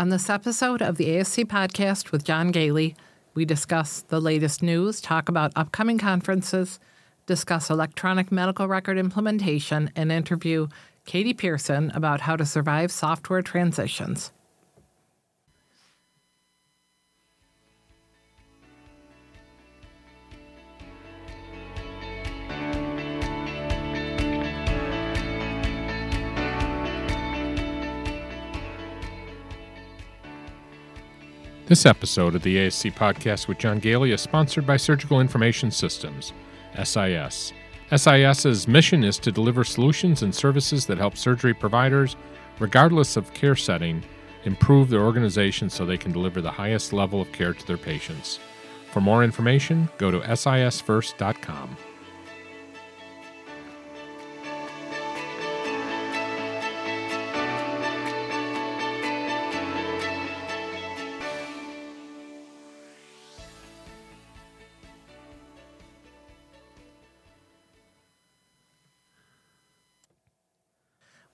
On this episode of the ASC podcast with John Goehle, we discuss the latest news, talk about upcoming conferences, discuss electronic medical record implementation, and interview Katie Pierson about how to survive software transitions. This episode of the ASC podcast with John Goehle is sponsored by Surgical Information Systems, SIS. SIS's mission is to deliver solutions and services that help surgery providers, regardless of care setting, improve their organization so they can deliver the highest level of care to their patients. For more information, go to sisfirst.com.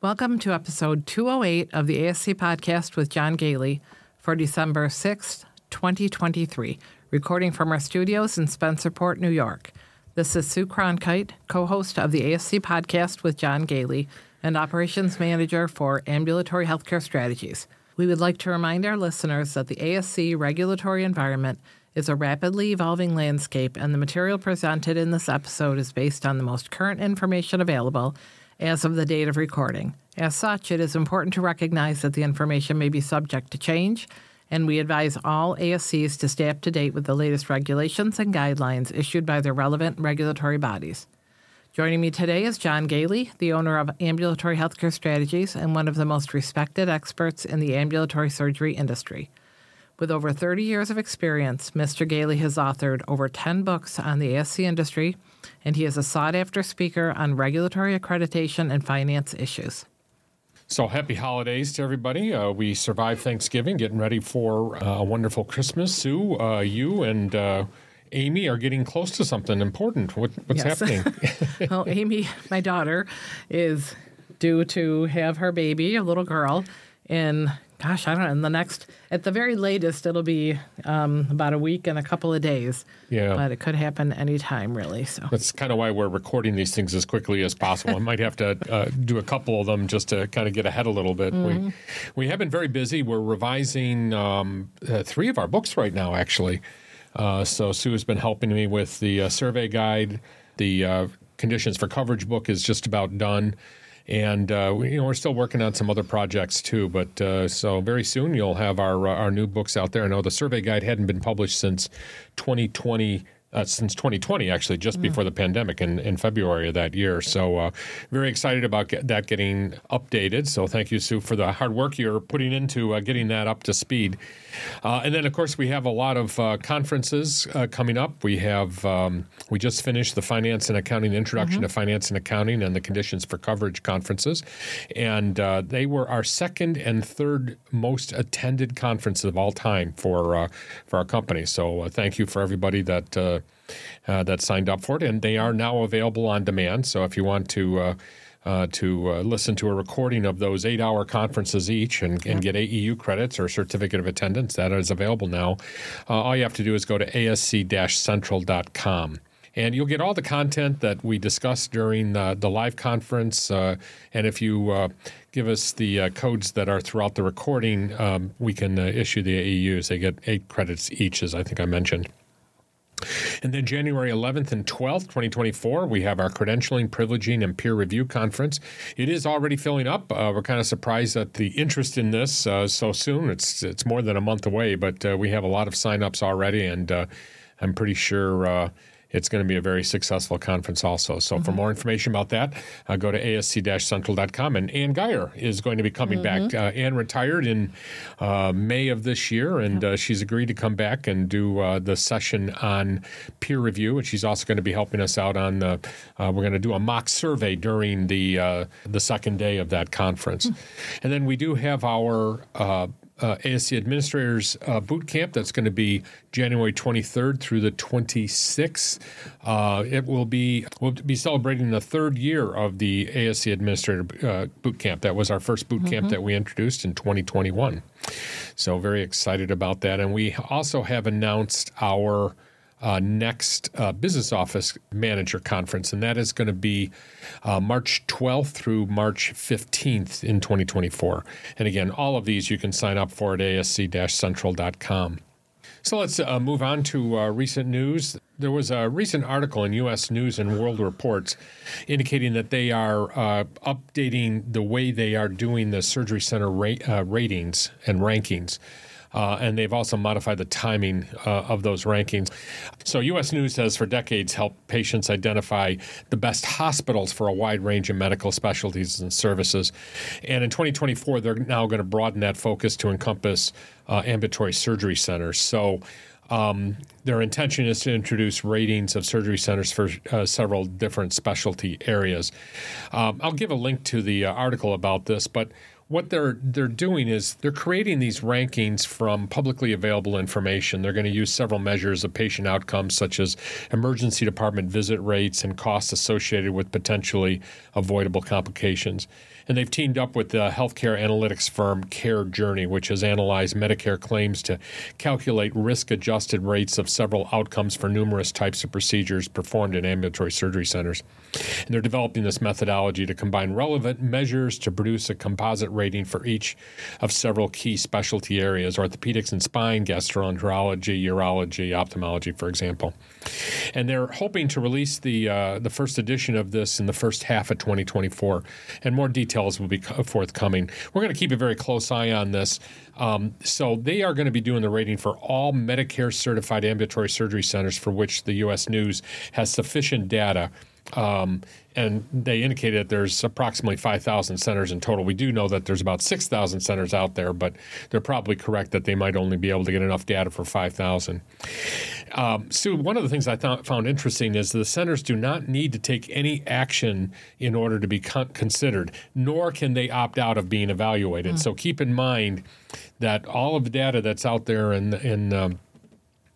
Welcome to episode 208 of the ASC podcast with John Goehle for December 6th, 2023, recording from our studios in Spencerport, New York. This is Sue Cronkite, co host of the ASC podcast with John Goehle and operations manager for Ambulatory Healthcare Strategies. We would like to remind our listeners that the ASC regulatory environment is a rapidly evolving landscape, and the material presented in this episode is based on the most current information available as of the date of recording. As such, it is important to recognize that the information may be subject to change, and we advise all ASCs to stay up to date with the latest regulations and guidelines issued by their relevant regulatory bodies. Joining me today is John Goehle, the owner of Ambulatory Healthcare Strategies and one of the most respected experts in the ambulatory surgery industry. With over 30 years of experience, Mr. Goehle has authored over 10 books on the ASC industry, and he is a sought after speaker on regulatory accreditation and finance issues. So happy holidays to everybody. Uh, we survived Thanksgiving, getting ready for uh, a wonderful Christmas. Sue, uh, you and uh, Amy are getting close to something important. What, what's Yes. happening? well, Amy, my daughter, is due to have her baby, a little girl, in gosh, I don't know, in the next, at the very latest, it'll be um, about a week and a couple of days. Yeah. But it could happen anytime, really. So. That's kind of why we're recording these things as quickly as possible. I might have to uh, do a couple of them just to kind of get ahead a little bit. We we have been very busy. We're revising um, uh, three of our books right now, actually. Uh, so Sue has been helping me with the uh, survey guide. The uh, conditions for coverage book is just about done. And uh, we, you know we're still working on some other projects too, but uh, so very soon you'll have our uh, our new books out there. I know the survey guide hadn't been published since 2020 uh, since 2020, actually, just before the pandemic in, in February of that year. So, uh, very excited about get, that getting updated. So, thank you, Sue, for the hard work you're putting into uh, getting that up to speed. Uh, and then, of course, we have a lot of uh, conferences uh, coming up. We have um, we just finished the Finance and Accounting Introduction to Finance and Accounting and the Conditions for Coverage conferences, and uh, they were our second and third most attended conferences of all time for uh, for our company. So, uh, thank you for everybody that. Uh, uh, that signed up for it, and they are now available on demand. So if you want to uh, to uh, listen to a recording of those eight-hour conferences each and, and get AEU credits or certificate of attendance, that is available now. Uh, all you have to do is go to asc-central.com. And you'll get all the content that we discussed during the, the live conference. Uh, and if you uh, give us the uh, codes that are throughout the recording, um, we can uh, issue the AEUs. They get eight credits each, as I think I mentioned. And then January 11th and 12th, 2024, we have our credentialing, privileging, and peer review conference. It is already filling up. Uh, we're kind of surprised at the interest in this uh, so soon. It's it's more than a month away, but uh, we have a lot of signups already, and uh, I'm pretty sure. It's going to be a very successful conference, also. So, for more information about that, uh, go to asc-central.com. And Ann Geyer is going to be coming back. Uh, Ann retired in uh, May of this year, and uh, she's agreed to come back and do uh, the session on peer review. And she's also going to be helping us out on the. Uh, we're going to do a mock survey during the uh, the second day of that conference, and then we do have our. Uh, ASC Administrators uh, Boot Camp. That's going to be January 23rd through the 26th. Uh, it will be we'll be celebrating the third year of the ASC Administrator uh, Boot Camp. That was our first boot camp that we introduced in 2021. So very excited about that. And we also have announced our uh, next uh, business office manager conference, and that is going to be uh, March 12th through March 15th in 2024. And again, all of these you can sign up for at asc central.com. So let's uh, move on to uh, recent news. There was a recent article in U.S. News and World Reports indicating that they are uh, updating the way they are doing the surgery center ra- ratings and rankings. Uh, and they've also modified the timing uh, of those rankings. So, U.S. News has for decades helped patients identify the best hospitals for a wide range of medical specialties and services. And in 2024, they're now going to broaden that focus to encompass uh, ambulatory surgery centers. So, um, their intention is to introduce ratings of surgery centers for uh, several different specialty areas. Um, I'll give a link to the uh, article about this, but what they're they're doing is they're creating these rankings from publicly available information. They're going to use several measures of patient outcomes such as emergency department visit rates and costs associated with potentially avoidable complications. And they've teamed up with the healthcare analytics firm CareJourney, which has analyzed Medicare claims to calculate risk adjusted rates of several outcomes for numerous types of procedures performed in ambulatory surgery centers. And they're developing this methodology to combine relevant measures to produce a composite rating for each of several key specialty areas orthopedics and spine, gastroenterology, urology, ophthalmology, for example. And they're hoping to release the, uh, the first edition of this in the first half of 2024. And more details will be forthcoming. We're going to keep a very close eye on this. Um, so they are going to be doing the rating for all Medicare certified ambulatory surgery centers for which the U.S. News has sufficient data um, and they indicated that there's approximately 5,000 centers in total. We do know that there's about 6,000 centers out there, but they're probably correct that they might only be able to get enough data for 5,000. Um, Sue, one of the things I th- found interesting is the centers do not need to take any action in order to be con- considered, nor can they opt out of being evaluated. Mm. So keep in mind that all of the data that's out there in, in um,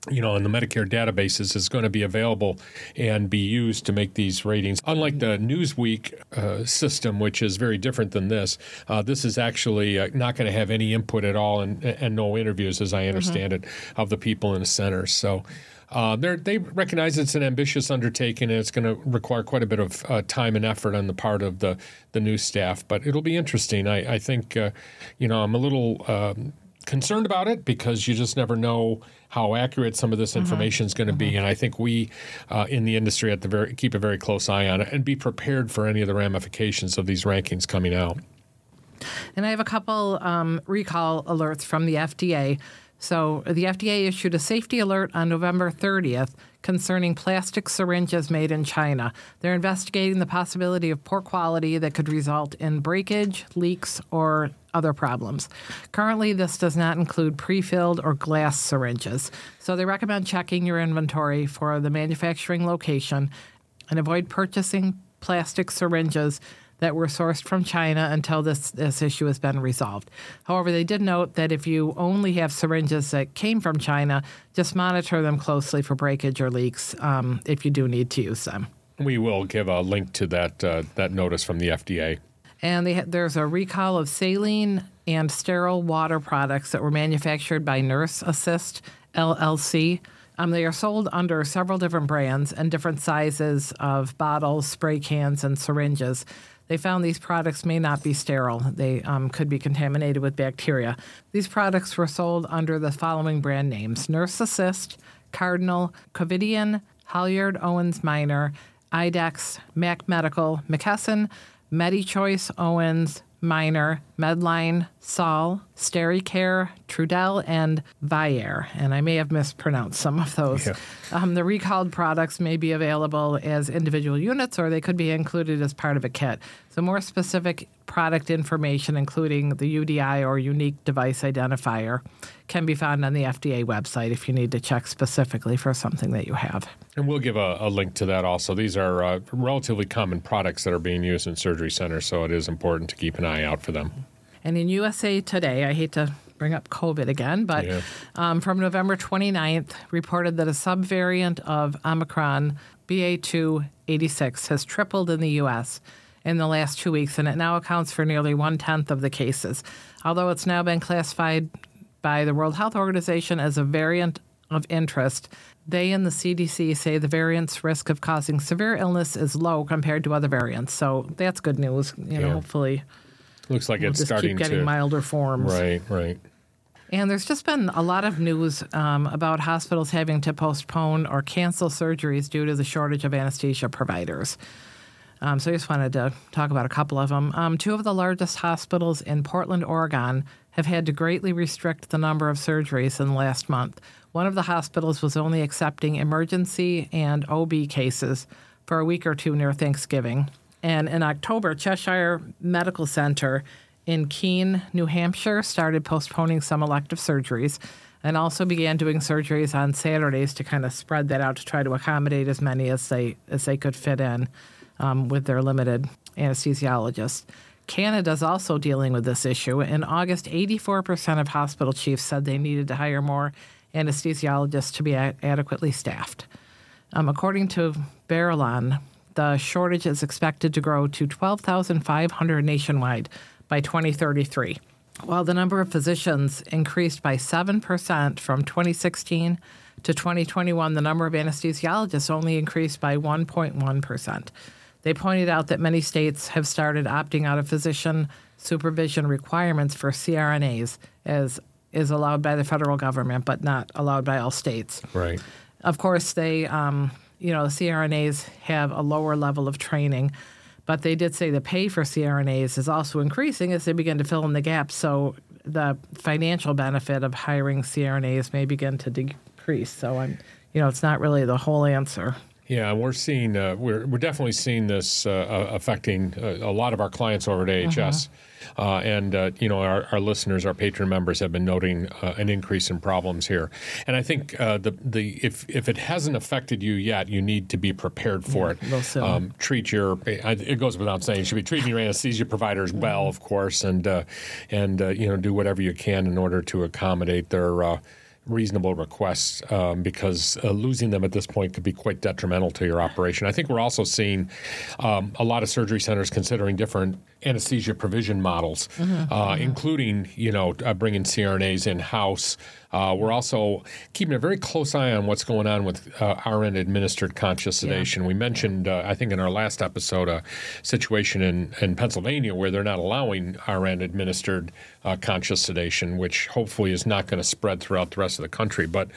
you know, in the Medicare databases is going to be available and be used to make these ratings. Unlike the Newsweek uh, system, which is very different than this, uh, this is actually uh, not going to have any input at all and, and no interviews, as I understand mm-hmm. it, of the people in the center. So. Uh, they recognize it's an ambitious undertaking and it's going to require quite a bit of uh, time and effort on the part of the, the new staff, but it'll be interesting. I, I think, uh, you know, I'm a little um, concerned about it because you just never know how accurate some of this mm-hmm. information is going to mm-hmm. be. And I think we uh, in the industry at the very keep a very close eye on it and be prepared for any of the ramifications of these rankings coming out. And I have a couple um, recall alerts from the FDA. So the FDA issued a safety alert on November 30th concerning plastic syringes made in China. They're investigating the possibility of poor quality that could result in breakage, leaks, or other problems. Currently, this does not include pre filled or glass syringes. So they recommend checking your inventory for the manufacturing location and avoid purchasing plastic syringes that were sourced from China until this, this issue has been resolved. However, they did note that if you only have syringes that came from China, just monitor them closely for breakage or leaks um, if you do need to use them. We will give a link to that uh, that notice from the FDA. And ha- there's a recall of saline and sterile water products that were manufactured by Nurse Assist LLC. Um, they are sold under several different brands and different sizes of bottles, spray cans, and syringes. They found these products may not be sterile. They um, could be contaminated with bacteria. These products were sold under the following brand names Nurse Assist, Cardinal, Covidien, Halyard Owens Minor, IDEXX, Mac Medical, McKesson, MediChoice Owens, Minor, Medline, Saul, Stericare, Trudell, and Vyaire. And I may have mispronounced some of those. Yeah. Um, the recalled products may be available as individual units or they could be included as part of a kit. So, more specific product information, including the UDI or unique device identifier, can be found on the FDA website if you need to check specifically for something that you have. And we'll give a, a link to that also. These are uh, relatively common products that are being used in surgery centers, so it is important to keep an eye out for them. And in USA Today, I hate to bring up COVID again, but Yeah. um, from November 29th, reported that a subvariant of Omicron, BA286, has tripled in the U.S. in the last two weeks, and it now accounts for nearly one tenth of the cases. Although it's now been classified by the World Health Organization as a variant of interest, they and the CDC say the variant's risk of causing severe illness is low compared to other variants. So that's good news. You know, Yeah. hopefully Looks like we'll it's just starting keep getting to. milder forms. Right, right. And there's just been a lot of news um, about hospitals having to postpone or cancel surgeries due to the shortage of anesthesia providers. Um, so I just wanted to talk about a couple of them. Um, two of the largest hospitals in Portland, Oregon, have had to greatly restrict the number of surgeries in the last month. One of the hospitals was only accepting emergency and OB cases for a week or two near Thanksgiving. And in October, Cheshire Medical Center in Keene, New Hampshire, started postponing some elective surgeries and also began doing surgeries on Saturdays to kind of spread that out to try to accommodate as many as they as they could fit in um, with their limited anesthesiologists. Canada's also dealing with this issue. In August, 84% of hospital chiefs said they needed to hire more anesthesiologists to be a- adequately staffed. Um, according to Veralon, the shortage is expected to grow to 12,500 nationwide by 2033. While the number of physicians increased by 7% from 2016 to 2021, the number of anesthesiologists only increased by 1.1%. They pointed out that many states have started opting out of physician supervision requirements for CRNAs, as is allowed by the federal government, but not allowed by all states. Right. Of course, they, um, you know, CRNAs have a lower level of training, but they did say the pay for CRNAs is also increasing as they begin to fill in the gaps. So the financial benefit of hiring CRNAs may begin to decrease. So I'm, you know, it's not really the whole answer. Yeah, we're seeing uh, we're we're definitely seeing this uh, uh, affecting uh, a lot of our clients over at AHS, uh, and uh, you know our, our listeners, our patron members have been noting uh, an increase in problems here. And I think uh, the the if if it hasn't affected you yet, you need to be prepared for it. real soon. Um, treat your it goes without saying you should be treating your anesthesia providers well, of course, and uh, and uh, you know do whatever you can in order to accommodate their. Uh, reasonable requests um, because uh, losing them at this point could be quite detrimental to your operation. I think we're also seeing um, a lot of surgery centers considering different anesthesia provision models, uh, including you know uh, bringing CRNAs in house. Uh, we're also keeping a very close eye on what's going on with uh, RN administered conscious sedation. We mentioned, uh, I think, in our last episode, a situation in, in Pennsylvania where they're not allowing RN administered uh, conscious sedation, which hopefully is not going to spread throughout the rest of the country. But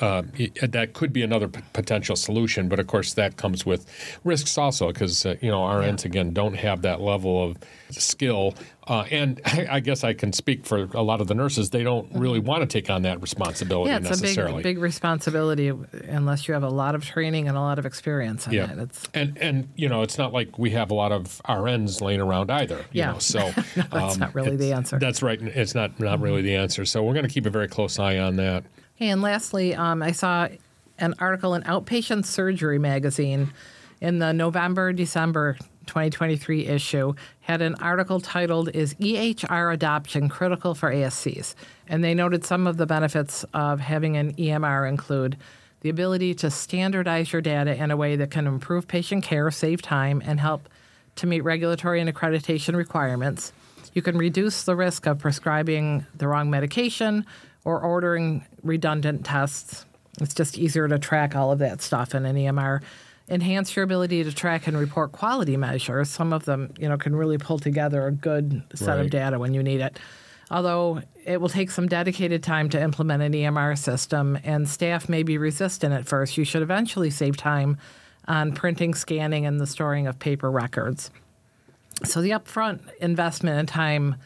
uh, it, that could be another p- potential solution. But of course, that comes with risks also because uh, you know RNs again don't have that level of skill. Uh, and I, I guess I can speak for a lot of the nurses; they don't really want to take on that responsibility. Yeah, it's a big, big responsibility unless you have a lot of training and a lot of experience in Yeah, it. It's and and you know it's not like we have a lot of RNs laying around either. You Yeah. know, so that's not really the answer. That's right. It's not not really the answer. So we're going to keep a very close eye on that. And lastly, um, I saw an article in Outpatient Surgery magazine in the November December 2023 issue had an article titled "Is EHR Adoption Critical for ASCs?" and they noted some of the benefits of having an EMR include the ability to standardize your data in a way that can improve patient care, save time, and help to meet regulatory and accreditation requirements. You can reduce the risk of prescribing the wrong medication or ordering redundant tests. It's just easier to track all of that stuff in an EMR. Enhance your ability to track and report quality measures. Some of them, you know, can really pull together a good set of data when you need it. Although it will take some dedicated time to implement an EMR system and staff may be resistant at first, you should eventually save time on printing, scanning, and the storing of paper records. So the upfront investment and time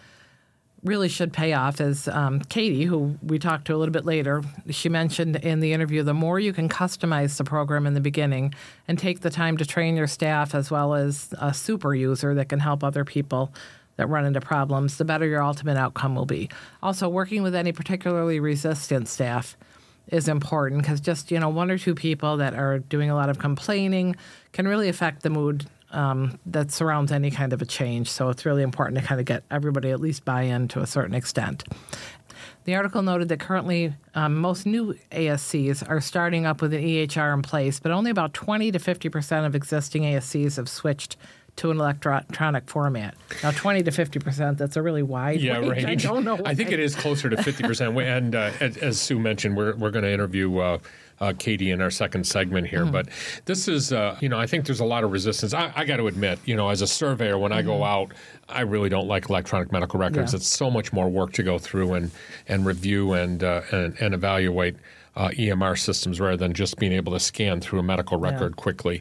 really should pay off. As um, Katie, who we talked to a little bit later, she mentioned in the interview, the more you can customize the program in the beginning and take the time to train your staff as well as a super user that can help other people that run into problems, the better your ultimate outcome will be. Also, working with any particularly resistant staff is important because just you know one or two people that are doing a lot of complaining can really affect the mood um, that surrounds any kind of a change. So it's really important to kind of get everybody at least buy in to a certain extent. The article noted that currently um, most new ASCs are starting up with an EHR in place, but only about 20 to 50 percent of existing ASCs have switched to an electronic format. Now, 20 to 50 percent, that's a really wide yeah, range. Right. I don't know. I think it is closer to 50 percent. And uh, as, as, Sue mentioned, we're, we're going to interview uh, uh, Katie in our second segment here. Mm. But this is, uh, you know, I think there's a lot of resistance. I, I got to admit, you know, as a surveyor, when mm-hmm. I go mm-hmm. out, I really don't like electronic medical records. Yeah. It's so much more work to go through and and review and uh, and, and, evaluate. Uh, EMR systems rather than just being able to scan through a medical record yeah. quickly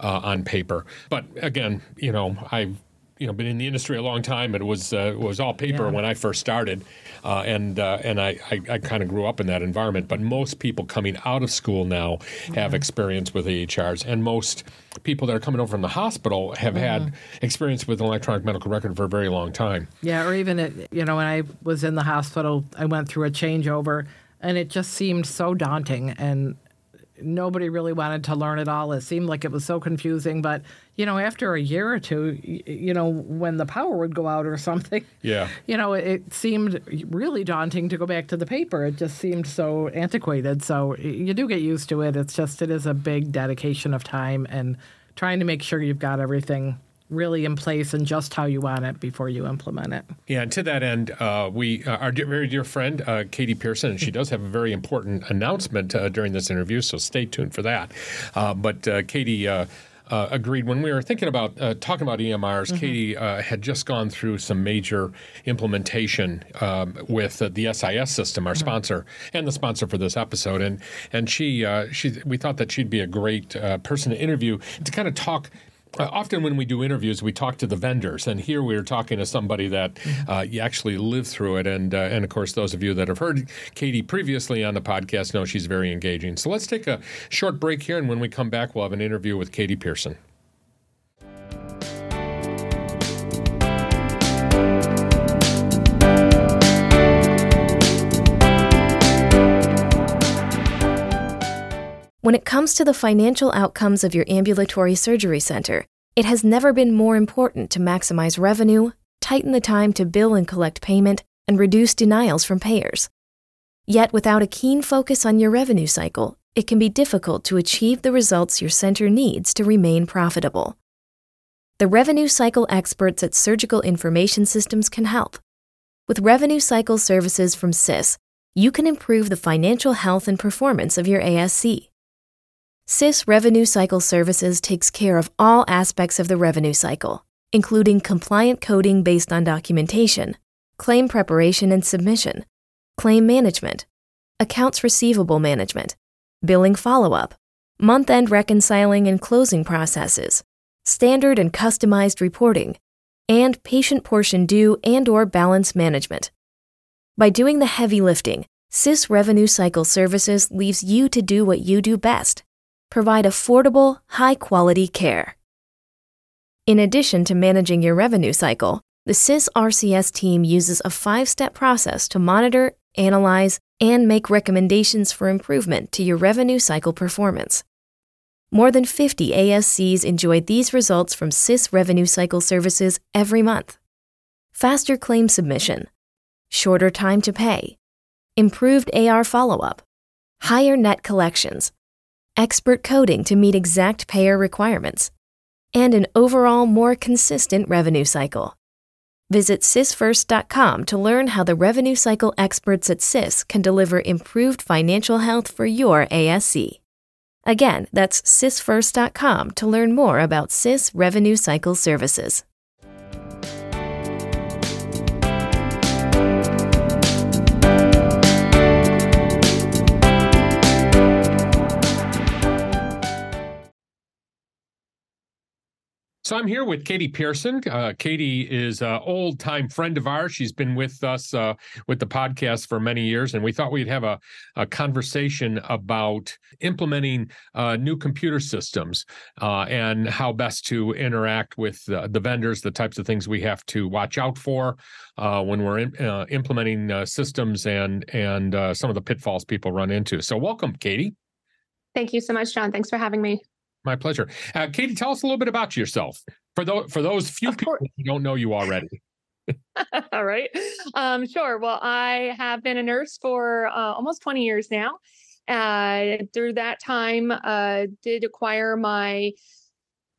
uh, on paper. But again, you know, I've you know been in the industry a long time. It was uh, was all paper yeah. when I first started, uh, and uh, and I, I, I kind of grew up in that environment. But most people coming out of school now have mm-hmm. experience with EHRs, and most people that are coming over from the hospital have mm-hmm. had experience with an electronic medical record for a very long time. Yeah, or even it, you know when I was in the hospital, I went through a changeover, and it just seemed so daunting and nobody really wanted to learn it all. It seemed like it was so confusing. But, you know, after a year or two, you know, when the power would go out or something, yeah, you know, it seemed really daunting to go back to the paper. It just seemed so antiquated. So you do get used to it. It's just, it is a big dedication of time and trying to make sure you've got everything really in place and just how you want it before you implement it. Yeah, and to that end, uh, we uh, our dear, very dear friend uh, Katie Pierson, and she does have a very important announcement uh, during this interview, so stay tuned for that. Uh, but uh, Katie. Uh, agreed. When we were thinking about uh, talking about EMRs, mm-hmm. Katie uh, had just gone through some major implementation um, with the SIS system, our mm-hmm. sponsor, and the sponsor for this episode. And and she she we thought that she'd be a great person to interview to kind of talk uh, often when we do interviews, we talk to the vendors, and here we are talking to somebody that mm-hmm. uh, you actually lived through it. And uh, and of course, those of you that have heard Katie previously on the podcast know she's very engaging. So let's take a short break here, and when we come back, we'll have an interview with Katie Pierson. When it comes to the financial outcomes of your ambulatory surgery center, it has never been more important to maximize revenue, tighten the time to bill and collect payment, and reduce denials from payers. Yet, without a keen focus on your revenue cycle, it can be difficult to achieve the results your center needs to remain profitable. The revenue cycle experts at Surgical Information Systems can help. With revenue cycle services from SIS, you can improve the financial health and performance of your ASC. SIS Revenue Cycle Services takes care of all aspects of the revenue cycle, including compliant coding based on documentation, claim preparation and submission, claim management, accounts receivable management, billing follow up, month end reconciling and closing processes, standard and customized reporting, and patient portion due and or balance management. By doing the heavy lifting, SIS Revenue Cycle Services leaves you to do what you do best provide affordable, high quality care. In addition to managing your revenue cycle, the SIS RCS team uses a five step process to monitor, analyze, and make recommendations for improvement to your revenue cycle performance. More than 50 ASCs enjoy these results from SIS Revenue Cycle Services every month. Faster claim submission, shorter time to pay, improved AR follow up, higher net collections, expert coding to meet exact payer requirements, and an overall more consistent revenue cycle. Visit SISFirst.com to learn how the revenue cycle experts at SIS can deliver improved financial health for your ASC. Again, that's SISFirst.com to learn more about SIS revenue cycle services. So I'm here with Katie Pierson. Uh, Katie is an old time friend of ours. She's been with us uh, with the podcast for many years, and we thought we'd have a, a conversation about implementing uh, new computer systems uh, and how best to interact with the vendors, the types of things we have to watch out for uh, when we're in, uh, implementing systems, and and some of the pitfalls people run into. So welcome, Katie. Thank you so much, John. Thanks for having me. My pleasure. Uh, Katie, tell us a little bit about yourself for those for those few people who don't know you already. All right. Um, sure. Well, I have been a nurse for uh, almost 20 years now. Uh, through that time, uh, did acquire my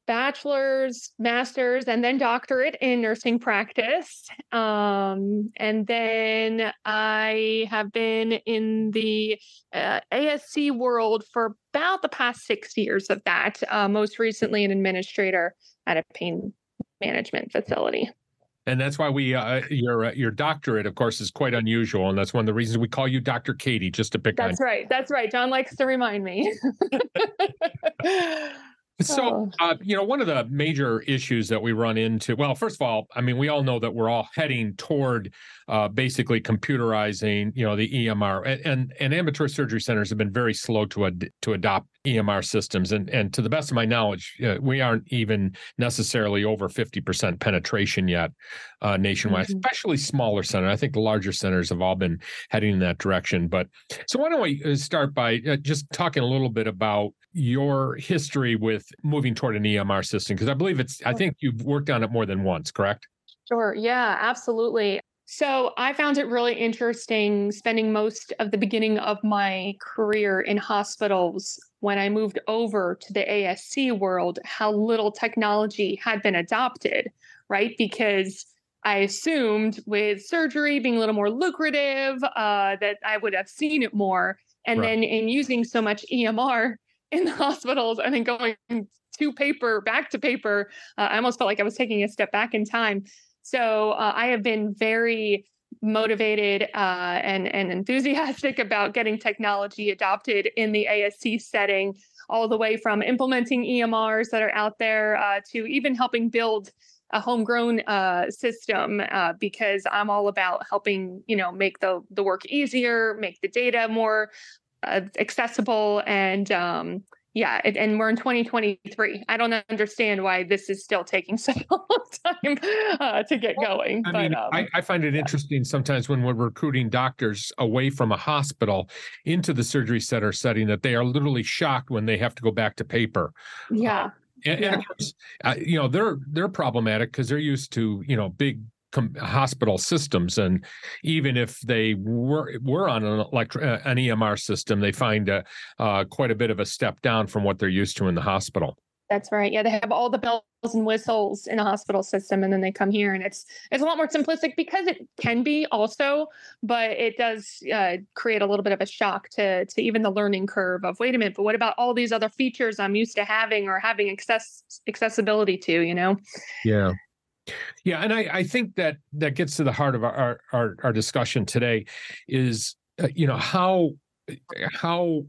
bachelor's, master's, and then doctorate in nursing practice. Um, and then I have been in the uh, ASC world for about the past six years of that, uh, most recently, an administrator at a pain management facility. And that's why we uh, your uh, your doctorate, of course, is quite unusual, and that's one of the reasons we call you Dr. Katie, just to pick. That's on. right. That's right. John likes to remind me. So, uh, you know, one of the major issues that we run into, well, first of all, I mean, we all know that we're all heading toward uh, basically computerizing, you know, the EMR, and, and, and ambulatory surgery centers have been very slow to ad- to adopt EMR systems, and and to the best of my knowledge, uh, we aren't even necessarily over fifty percent penetration yet uh, nationwide, mm-hmm. especially smaller centers. I think the larger centers have all been heading in that direction. But so why don't we uh, start by uh, just talking a little bit about your history with moving toward an EMR system? Because I believe it's, I think you've worked on it more than once, correct? Sure. Yeah, absolutely. So I found it really interesting spending most of the beginning of my career in hospitals when I moved over to the ASC world, how little technology had been adopted, right? Because I assumed with surgery being a little more lucrative, uh, that I would have seen it more. And right. then in using so much EMR, in the hospitals and then going to paper, back to paper. Uh, I almost felt like I was taking a step back in time. So uh, I have been very motivated uh, and and enthusiastic about getting technology adopted in the ASC setting, all the way from implementing EMRs that are out there uh, to even helping build a homegrown uh, system uh, because I'm all about helping you know make the the work easier, make the data more uh, accessible and um, yeah, it, and we're in 2023. I don't understand why this is still taking so long time uh, to get going. I but, mean, um, I, I, find it interesting sometimes when we're recruiting doctors away from a hospital into the surgery center setting that they are literally shocked when they have to go back to paper. Yeah. Uh, and, yeah. and, of course, uh, you know they're they're problematic because they're used to you know big com- hospital systems, and even if they were were on an electro- uh, an EMR system, they find a, uh, quite a bit of a step down from what they're used to in the hospital. That's right. Yeah, they have all the bells and whistles in a hospital system, and then they come here, and it's it's a lot more simplistic because it can be also, but it does uh, create a little bit of a shock to to even the learning curve of wait a minute, but what about all these other features I'm used to having or having access accessibility to? You know. Yeah. Yeah, and I, I think that that gets to the heart of our our, our discussion today, is uh, you know how how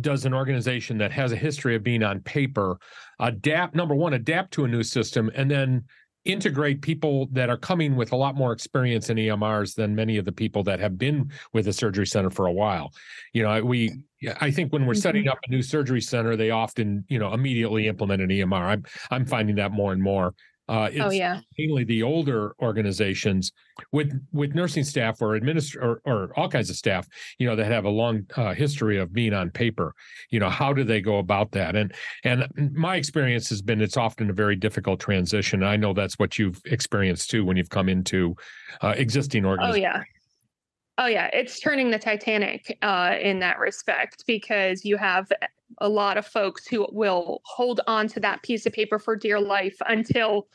does an organization that has a history of being on paper adapt number one adapt to a new system and then integrate people that are coming with a lot more experience in EMRs than many of the people that have been with a surgery center for a while. You know, we I think when we're setting mm-hmm. up a new surgery center, they often, you know, immediately implement an EMR. I'm I'm finding that more and more. Uh, oh, it's oh, yeah. mainly the older organizations with with nursing staff or administr or, or all kinds of staff, you know, that have a long uh, history of being on paper. You know, how do they go about that? And and my experience has been it's often a very difficult transition. I know that's what you've experienced too when you've come into uh, existing organizations. Oh yeah. Oh yeah, it's turning the Titanic uh, in that respect because you have a lot of folks who will hold on to that piece of paper for dear life until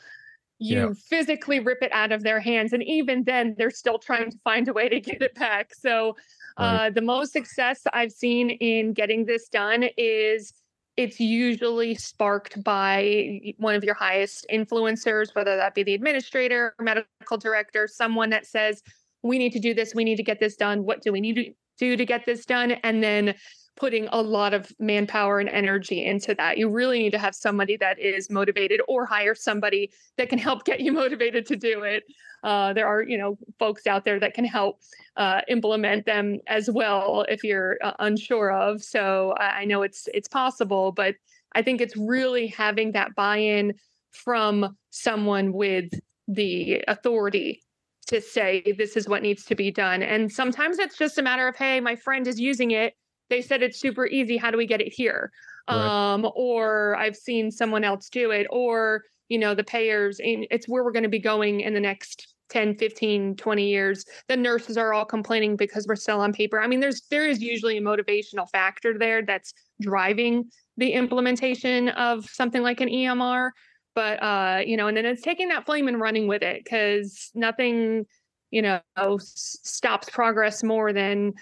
you yeah. physically rip it out of their hands and even then they're still trying to find a way to get it back. So uh, the most success i've seen in getting this done is it's usually sparked by one of your highest influencers whether that be the administrator medical director someone that says we need to do this. We need to get this done. What do we need to do to get this done? And then putting a lot of manpower and energy into that. You really need to have somebody that is motivated or hire somebody that can help get you motivated to do it. Uh, there are, you know, folks out there that can help uh, implement them as well if you're uh, unsure of. So I know it's it's possible, but I think it's really having that buy-in from someone with the authority to say this is what needs to be done. And sometimes it's just a matter of, hey, my friend is using it they said it's super easy. How do we get it here? Right. Um, or I've seen someone else do it, or you know, the payers. and it's where we're going to be going in the next 10 15 20 years the nurses are all complaining because we're still on paper i mean there's there is usually a motivational factor there that's driving the implementation of something like an emr but uh you know and then it's taking that flame and running with it because nothing you know stops progress more than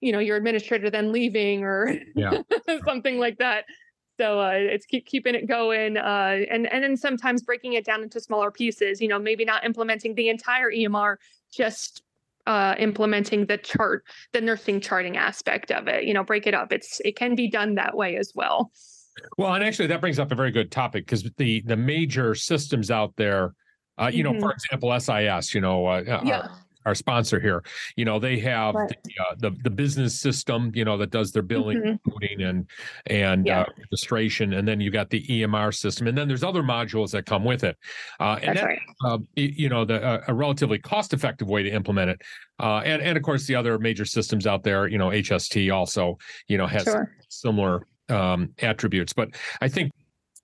you know your administrator then leaving or Yeah. something like that so uh, it's keep keeping it going, uh, and and then sometimes breaking it down into smaller pieces. You know, maybe not implementing the entire EMR, just uh, implementing the chart, the nursing charting aspect of it. You know, break it up. It's it can be done that way as well. Well, and actually, that brings up a very good topic because the the major systems out there, uh, you know, Mhm. for example, SIS, you know, uh, our, sponsor here, you know, they have Right. the, uh, the the business system, you know, that does their billing, Mhm. and and Yeah. uh, registration, and then you got the EMR system, and then there's other modules that come with it, uh, and That's that, right. uh, you know, the uh, a relatively cost effective way to implement it, uh, and and of course the other major systems out there, you know, HST also, you know, has Sure. similar um, attributes. But I think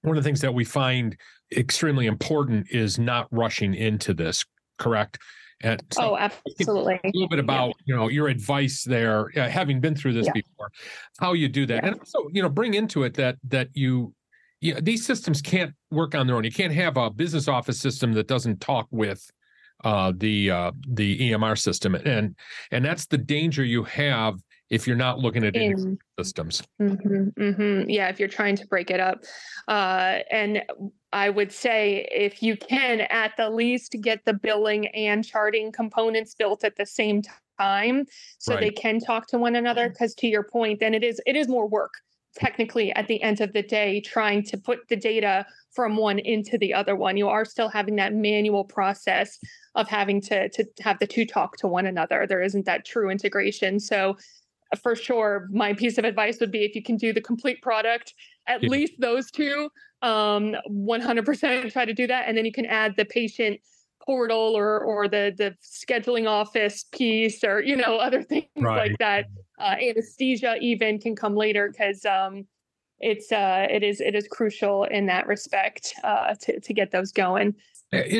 one of the things that we find extremely important is not rushing into this. Correct. So Oh, absolutely. a little bit about you know your advice there, uh, having been through this Yeah. before, how you do that, Yeah. and also you know bring into it that that you. Yeah, these systems can't work on their own. You can't have a business office system that doesn't talk with uh, the uh, the EMR system, and and that's the danger you have if you're not looking at In systems. hmm hmm Yeah, if you're trying to break it up. Uh, and I would say if you can at the least get the billing and charting components built at the same time so they can talk to one another. Because to your point, then it is it is more work technically at the end of the day trying to put the data from one into the other one. You are still having that manual process of having to to have the two talk to one another. There isn't that true integration. So for sure my piece of advice would be if you can do the complete product at Yeah. least those two um 100% try to do that and then you can add the patient portal or or the the scheduling office piece or you know other things Right. like that uh, anesthesia even can come later because um it's uh it is it is crucial in that respect uh to to get those going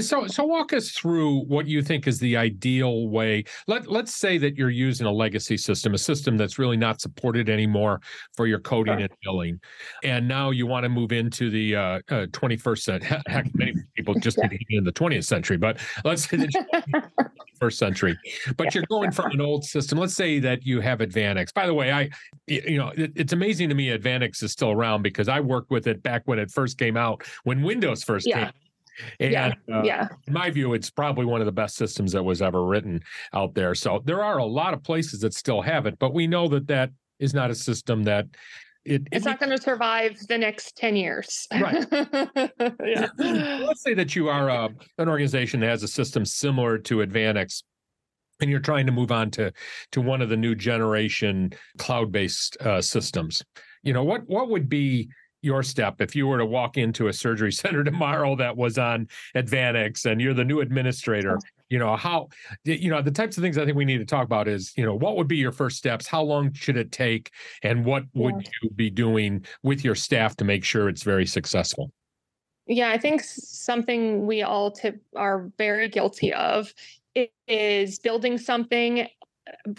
So, so walk us through what you think is the ideal way. Let Let's say that you're using a legacy system, a system that's really not supported anymore for your coding and billing, and now you want to move into the uh, uh, 21st century. Heck, many people just Yeah. in the 20th century, but let's say the 21st century. But you're going from an old system. Let's say that you have AdvantX. By the way, I, you know, it, it's amazing to me AdvantX is still around because I worked with it back when it first came out, when Windows first Yeah. came. And, yeah uh, yeah in my view, it's probably one of the best systems that was ever written out there. So there are a lot of places that still have it, but we know that that is not a system that it. it's it not going to survive the next 10 years Right. yeah Let's say that you are uh, an organization that has a system similar to AdvantX, and you're trying to move on to to one of the new generation cloud-based uh, systems. You know what what would be your step if you were to walk into a surgery center tomorrow that was on AdvantX and you're the new administrator? You know how you know the types of things I think we need to talk about is you know what would be your first steps? How long should it take? And what would you be doing with your staff to make sure it's very successful? Yeah, I think something we all tip are very guilty of is building something,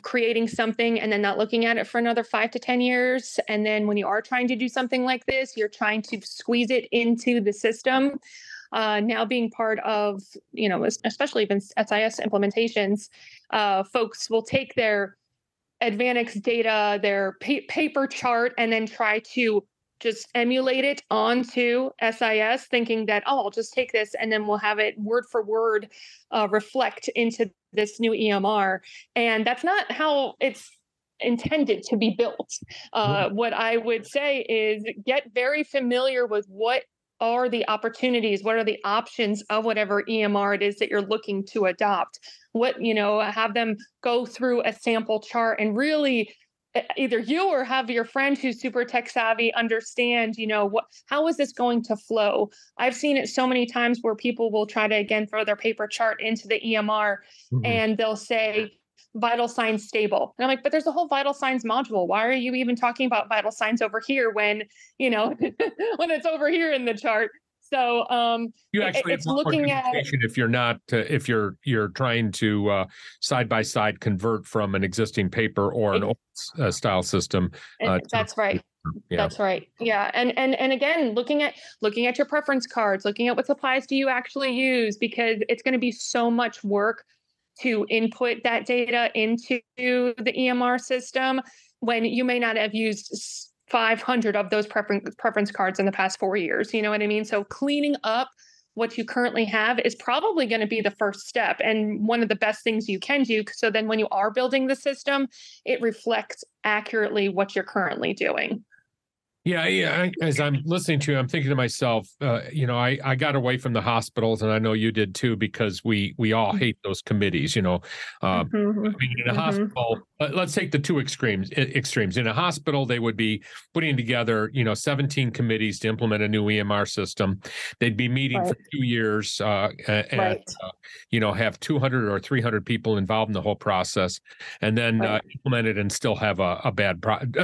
creating something, and then not looking at it for another five to 10 years. And then when you are trying to do something like this, you're trying to squeeze it into the system. Uh, now being part of, you know, especially even SIS implementations, uh, folks will take their AdvantX data, their pa- paper chart, and then try to just emulate it onto SIS, thinking that, oh, I'll just take this and then we'll have it word for word uh, reflect into this new EMR. And that's not how it's intended to be built. Uh, what I would say is get very familiar with what are the opportunities what are the options of whatever emr it is that you're looking to adopt what you know have them go through a sample chart and really either you or have your friend who's super tech savvy understand you know what how is this going to flow? I've seen it so many times where people will try to again throw their paper chart into the emr Mhm. and they'll say vital signs stable. And i'm like but there's a whole vital signs module. Why are you even talking about vital signs over here when you know when it's over here in the chart So um, you actually it's looking at if you're not uh, if you're you're trying to uh, side by side convert from an existing paper or an old uh, style system. Uh, that's right. Yeah. That's right. Yeah. And and and again, looking at looking at your preference cards, looking at what supplies do you actually use because it's going to be so much work to input that data into the EMR system when you may not have used 500 of those preference preference cards in the past 4 years. You know what I mean? So cleaning up what you currently have is probably going to be the first step and one of the best things you can do so then when you are building the system it reflects accurately what you're currently doing yeah, yeah. I, as I'm listening to you, I'm thinking to myself, uh, you know, I, I got away from the hospitals, and I know you did too, because we we all mm-hmm. hate those committees. You know, uh, mm-hmm. I mean, in a mm-hmm. hospital, uh, let's take the two extremes. Extremes in a hospital, they would be putting together, you know, 17 committees to implement a new EMR system. They'd be meeting right. for two years, uh, and right. Uh, you know, have 200 or 300 people involved in the whole process, and then uh, right. implement it and still have a, a bad product.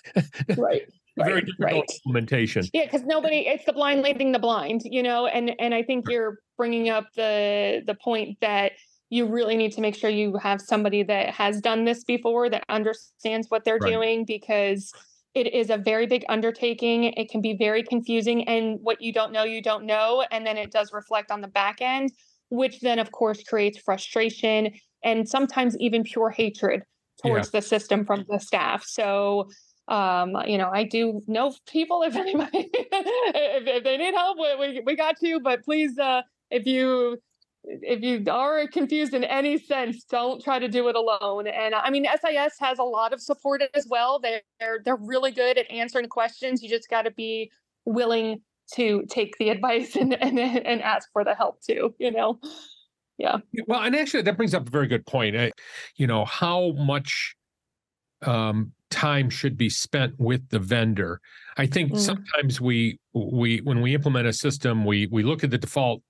right very right, difficult right. implementation. Yeah, because nobody it's the blind leading the blind, you know, and and I think you're bringing up the the point that you really need to make sure you have somebody that has done this before that understands what they're right. doing because it is a very big undertaking. It can be very confusing and what you don't know you don't know and then it does reflect on the back end which then of course creates frustration and sometimes even pure hatred towards yeah. the system from the staff. So um, you know, I do know people if anybody if, if they need help, we, we got you. But please, uh, if you if you are confused in any sense, don't try to do it alone. And I mean, SIS has a lot of support as well. They're they're really good at answering questions. You just got to be willing to take the advice and, and and ask for the help too. You know, yeah. Well, and actually, that brings up a very good point. I, you know, how much um, time should be spent with the vendor. I think mm. sometimes we we when we implement a system, we we look at the default,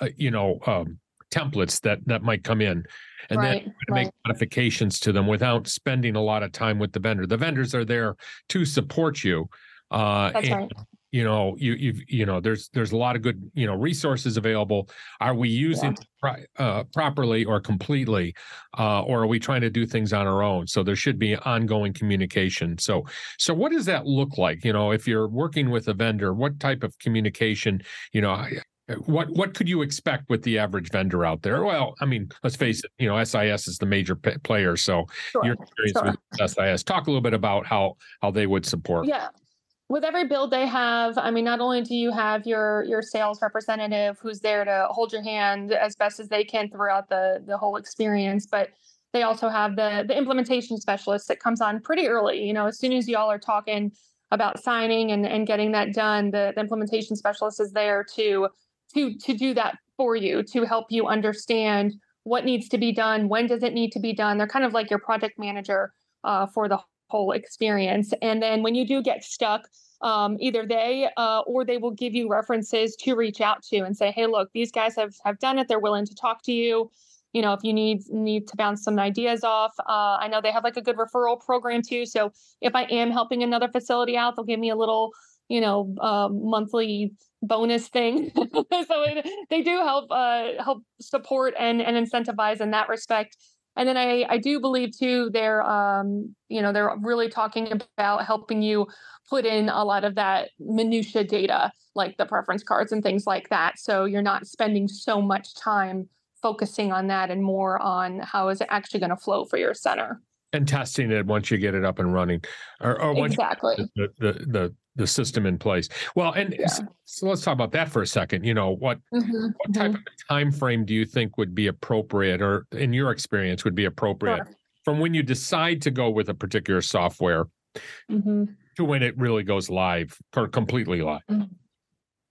uh, you know, um, templates that that might come in, and right, then right. make modifications to them without spending a lot of time with the vendor. The vendors are there to support you. Uh, That's and, right you know you you you know there's there's a lot of good you know resources available are we using yeah. uh, properly or completely uh, or are we trying to do things on our own so there should be ongoing communication so so what does that look like you know if you're working with a vendor what type of communication you know what what could you expect with the average vendor out there? Well, I mean, let's face it. You know, SIS is the major p- player, so sure, your experience sure. with SIS. Talk a little bit about how how they would support. Yeah, with every build they have i mean not only do you have your your sales representative who's there to hold your hand as best as they can throughout the the whole experience but they also have the the implementation specialist that comes on pretty early. You know as soon as y'all are talking about signing and and getting that done the, the implementation specialist is there to to to do that for you to help you understand what needs to be done when does it need to be done. They're kind of like your project manager uh, for the whole experience. And then when you do get stuck, um, either they uh, or they will give you references to reach out to and say, "Hey, look, these guys have have done it. They're willing to talk to you." You know, if you need need to bounce some ideas off, uh, I know they have like a good referral program too. So if I am helping another facility out, they'll give me a little, you know, uh, monthly bonus thing. so it, they do help uh, help support and and incentivize in that respect. And then I, I do believe too, they're, um, you know, they're really talking about helping you put in a lot of that minutia data, like the preference cards and things like that. So you're not spending so much time focusing on that and more on how is it actually going to flow for your center. And testing it once you get it up and running. Or, or exactly. the, the, the, the system in place well and yeah. so, so, let's talk about that for a second you know what mm-hmm. what type mm-hmm. of time frame do you think would be appropriate or in your experience would be appropriate sure. from when you decide to go with a particular software mm-hmm. to when it really goes live or completely live mm-hmm.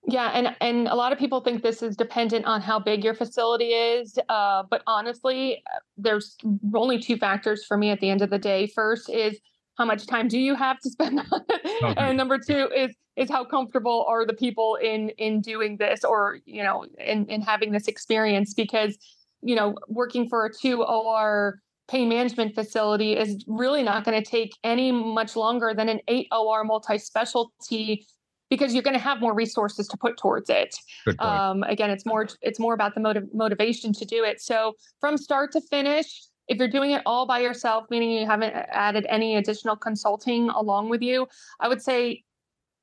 Yeah, and and a lot of people think this is dependent on how big your facility is, uh, but honestly, there's only two factors for me at the end of the day. First is how much time do you have to spend on it, okay. and number two is is how comfortable are the people in in doing this or you know in in having this experience because you know working for a two OR pain management facility is really not going to take any much longer than an eight OR multi specialty because you're going to have more resources to put towards it. Um, again, it's more it's more about the motiv- motivation to do it. So from start to finish, if you're doing it all by yourself, meaning you haven't added any additional consulting along with you, I would say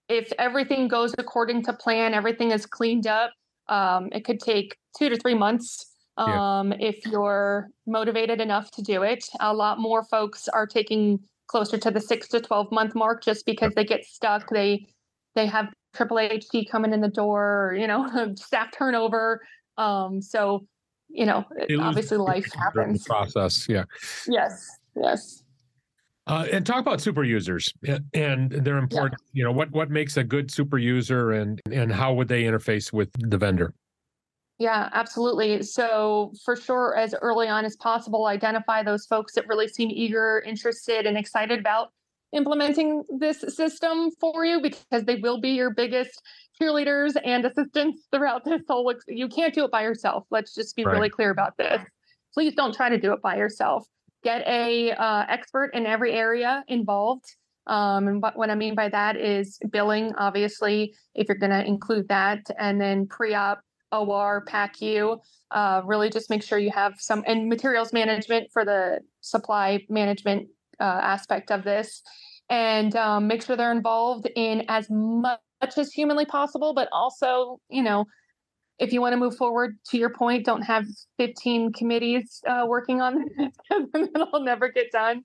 if everything goes according to plan, everything is cleaned up, um, it could take two to three months um, yeah. if you're motivated enough to do it. A lot more folks are taking closer to the six to 12 month mark just because they get stuck. They they have triple HT coming in the door, or, you know, staff turnover. Um, so, you know, obviously life happens. process, yeah. Yes, yes. Uh, and talk about super users and their important. Yeah. You know, what what makes a good super user, and and how would they interface with the vendor? Yeah, absolutely. So, for sure, as early on as possible, identify those folks that really seem eager, interested, and excited about implementing this system for you because they will be your biggest cheerleaders and assistants throughout this whole you can't do it by yourself. Let's just be right. really clear about this. Please don't try to do it by yourself. Get a uh, expert in every area involved. Um, and what, what i mean by that is billing obviously if you're going to include that and then pre-op or pacu uh, really just make sure you have some and materials management for the supply management uh, aspect of this and um, make sure they're involved in as much as humanly possible, but also, you know, if you want to move forward to your point, don't have 15 committees uh, working on this because it'll never get done.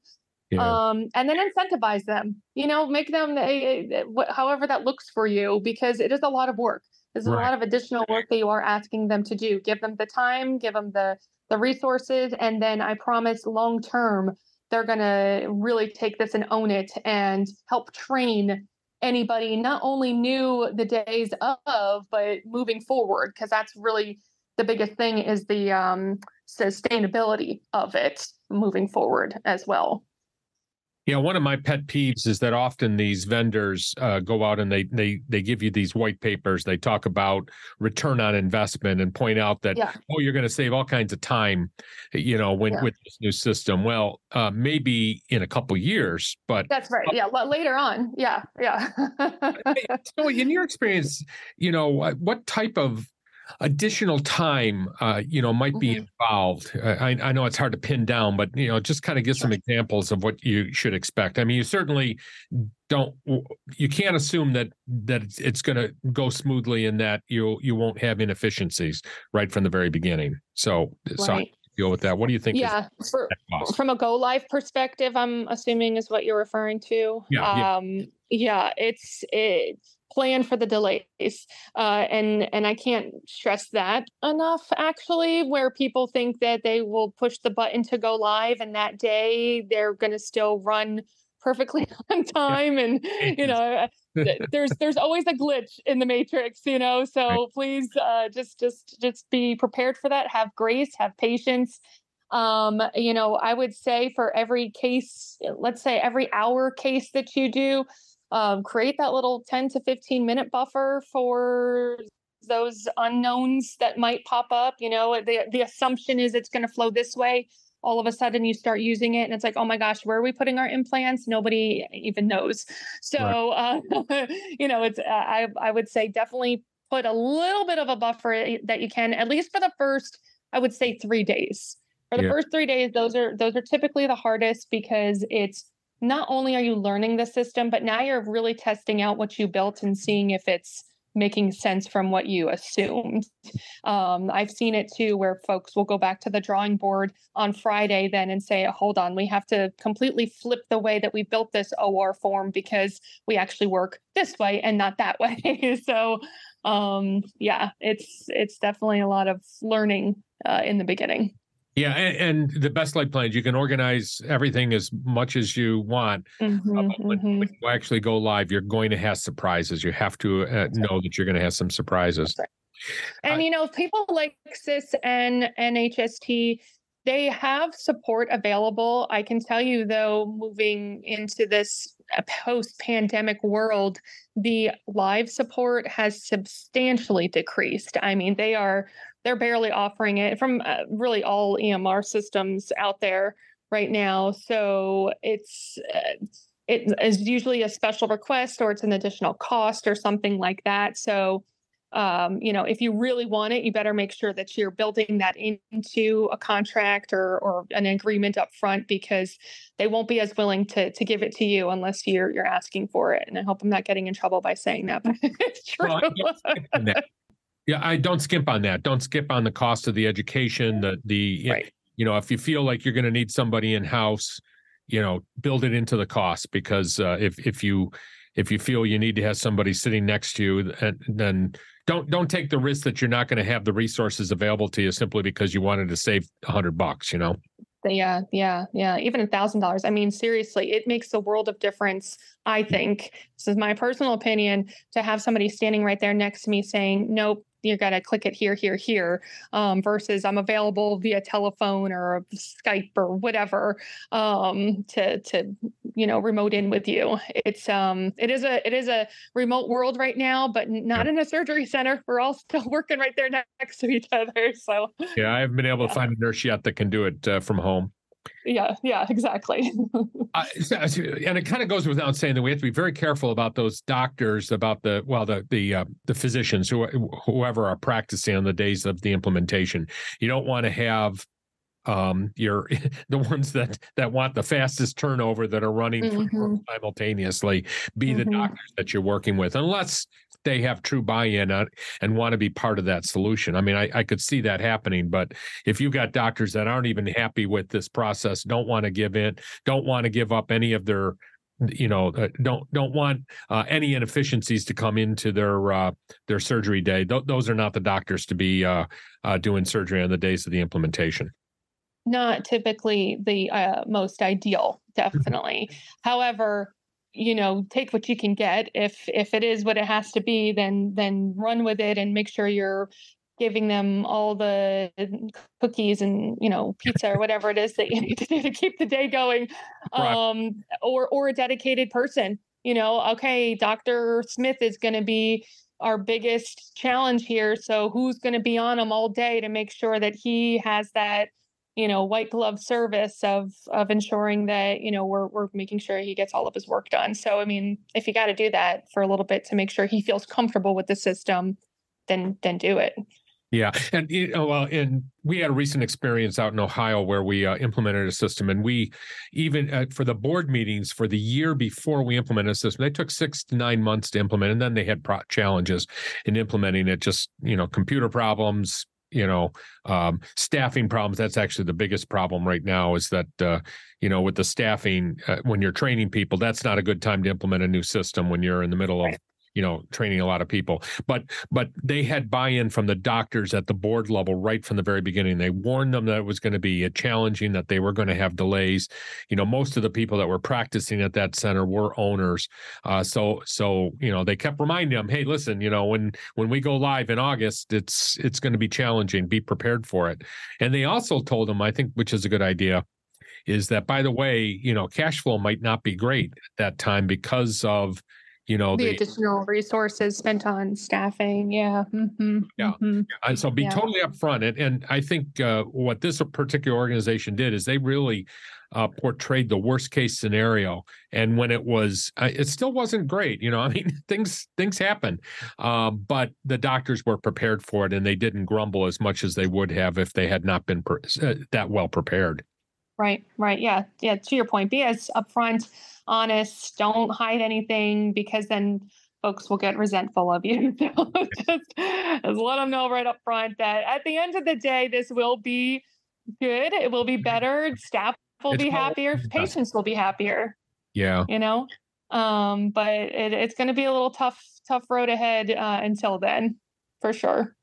Yeah. Um, and then incentivize them, you know, make them a, a, a, however that looks for you, because it is a lot of work. There's right. a lot of additional work that you are asking them to do. Give them the time, give them the the resources, and then I promise long term they're going to really take this and own it and help train anybody not only new the days of but moving forward because that's really the biggest thing is the um, sustainability of it moving forward as well yeah, one of my pet peeves is that often these vendors uh, go out and they they they give you these white papers. They talk about return on investment and point out that yeah. oh, you're going to save all kinds of time, you know, when yeah. with this new system. Well, uh, maybe in a couple years, but that's right. Yeah, later on. Yeah, yeah. so, in your experience, you know, what type of additional time, uh, you know, might be mm-hmm. involved. I, I, know it's hard to pin down, but you know, just kind of give some examples of what you should expect. I mean, you certainly don't, you can't assume that that it's going to go smoothly and that you you won't have inefficiencies right from the very beginning. So, right. so deal with that. What do you think? Yeah, for, from a go live perspective, I'm assuming is what you're referring to. Yeah, um, yeah. yeah it's it's plan for the delays uh, and and i can't stress that enough actually where people think that they will push the button to go live and that day they're going to still run perfectly on time and you know uh, there's there's always a glitch in the matrix you know so right. please uh, just just just be prepared for that. Have grace have patience. Um you know i would say for every case let's say every hour case that you do um, create that little 10 to 15 minute buffer for those unknowns that might pop up you know the the assumption is it's going to flow this way all of a sudden you start using it and it's like oh my gosh where are we putting our implants nobody even knows so right. uh, you know it's uh, i i would say definitely put a little bit of a buffer that you can at least for the first i would say 3 days for the yeah. first 3 days those are those are typically the hardest because it's not only are you learning the system, but now you're really testing out what you built and seeing if it's making sense from what you assumed. Um, I've seen it too, where folks will go back to the drawing board on Friday then and say, hold on, we have to completely flip the way that we built this OR form because we actually work this way and not that way. so um, yeah, it's it's definitely a lot of learning uh, in the beginning. Yeah, and, and, the best light plans, you can organize everything as much as you want. Mm-hmm, uh, when, mm-hmm. when, you actually go live, you're going to have surprises. You have to uh, know that you're going to have some surprises. Right. And uh, you know, people like SIS and NHST, they have support available. I can tell you though, moving into this uh, post-pandemic world, the live support has substantially decreased. I mean, they are they're barely offering it from uh, really all EMR systems out there right now. So it's uh, it is usually a special request or it's an additional cost or something like that. So um, you know, if you really want it, you better make sure that you're building that into a contract or or an agreement up front because they won't be as willing to to give it to you unless you're you're asking for it. And I hope I'm not getting in trouble by saying that, but it's true. Well, yeah, I don't skimp on that. Don't skip on the cost of the education, the the right. you know, if you feel like you're going to need somebody in house, you know, build it into the cost because uh, if if you if you feel you need to have somebody sitting next to you, and then don't don't take the risk that you're not going to have the resources available to you simply because you wanted to save a hundred bucks. You know. Yeah, yeah, yeah. Even a thousand dollars. I mean, seriously, it makes a world of difference. I think this is my personal opinion to have somebody standing right there next to me saying, "Nope, you got to click it here, here, here, um, versus I'm available via telephone or Skype or whatever um, to to you know remote in with you. It's um it is a it is a remote world right now, but not yeah. in a surgery center. We're all still working right there next to each other. So yeah, I haven't been able yeah. to find a nurse yet that can do it uh, from home yeah yeah exactly. Uh, and it kind of goes without saying that we have to be very careful about those doctors about the well the the uh, the physicians who whoever are practicing on the days of the implementation. You don't want to have um your the ones that that want the fastest turnover that are running mm-hmm. simultaneously be mm-hmm. the doctors that you're working with unless they have true buy-in and want to be part of that solution. I mean, I, I could see that happening, but if you've got doctors that aren't even happy with this process, don't want to give in, don't want to give up any of their you know uh, don't don't want uh, any inefficiencies to come into their uh, their surgery day Th- those are not the doctors to be uh, uh, doing surgery on the days of the implementation not typically the uh, most ideal mm-hmm. definitely. However you know take what you can get. If if it is what it has to be then then run with it and make sure you're giving them all the cookies and you know pizza or whatever it is that you need to do to keep the day going. Um or or a dedicated person you know okay dr smith is going to be our biggest challenge here so who's going to be on him all day to make sure that he has that you know white glove service of of ensuring that you know we're we're making sure he gets all of his work done so i mean if you got to do that for a little bit to make sure he feels comfortable with the system then then do it yeah, and well, and we had a recent experience out in Ohio where we uh, implemented a system, and we even uh, for the board meetings for the year before we implemented a system, they took six to nine months to implement, and then they had pro- challenges in implementing it. Just you know, computer problems, you know um, staffing problems that's actually the biggest problem right now is that uh, you know with the staffing uh, when you're training people that's not a good time to implement a new system when you're in the middle of you know training a lot of people. But but they had buy-in from the doctors at the board level right from the very beginning. They warned them that it was going to be challenging that they were going to have delays. You know most of the people that were practicing at that center were owners. Uh, so so you know they kept reminding them hey listen you know when when we go live in august it's it's going to be challenging. Be prepared for it. And they also told them i think which is a good idea is that by the way you know cash flow might not be great at that time because of you know the, the, additional resources spent on staffing yeah mm-hmm. yeah mm-hmm. and so be yeah. totally upfront and, and i think uh, what this particular organization did is they really uh, portrayed the worst case scenario and when it was it still wasn't great you know i mean things things happen um, but the doctors were prepared for it and they didn't grumble as much as they would have if they had not been pre- uh, that well prepared right right yeah yeah to your point be as upfront honest. Don't hide anything because then folks will get resentful of you. so just, just let them know right up front that at the end of the day, this will be good. It will be mm-hmm. better. Staff will it's be happier. Patients will be happier. Yeah. You know, um, but it, it's going to be a little tough, tough road ahead uh, until then, for sure.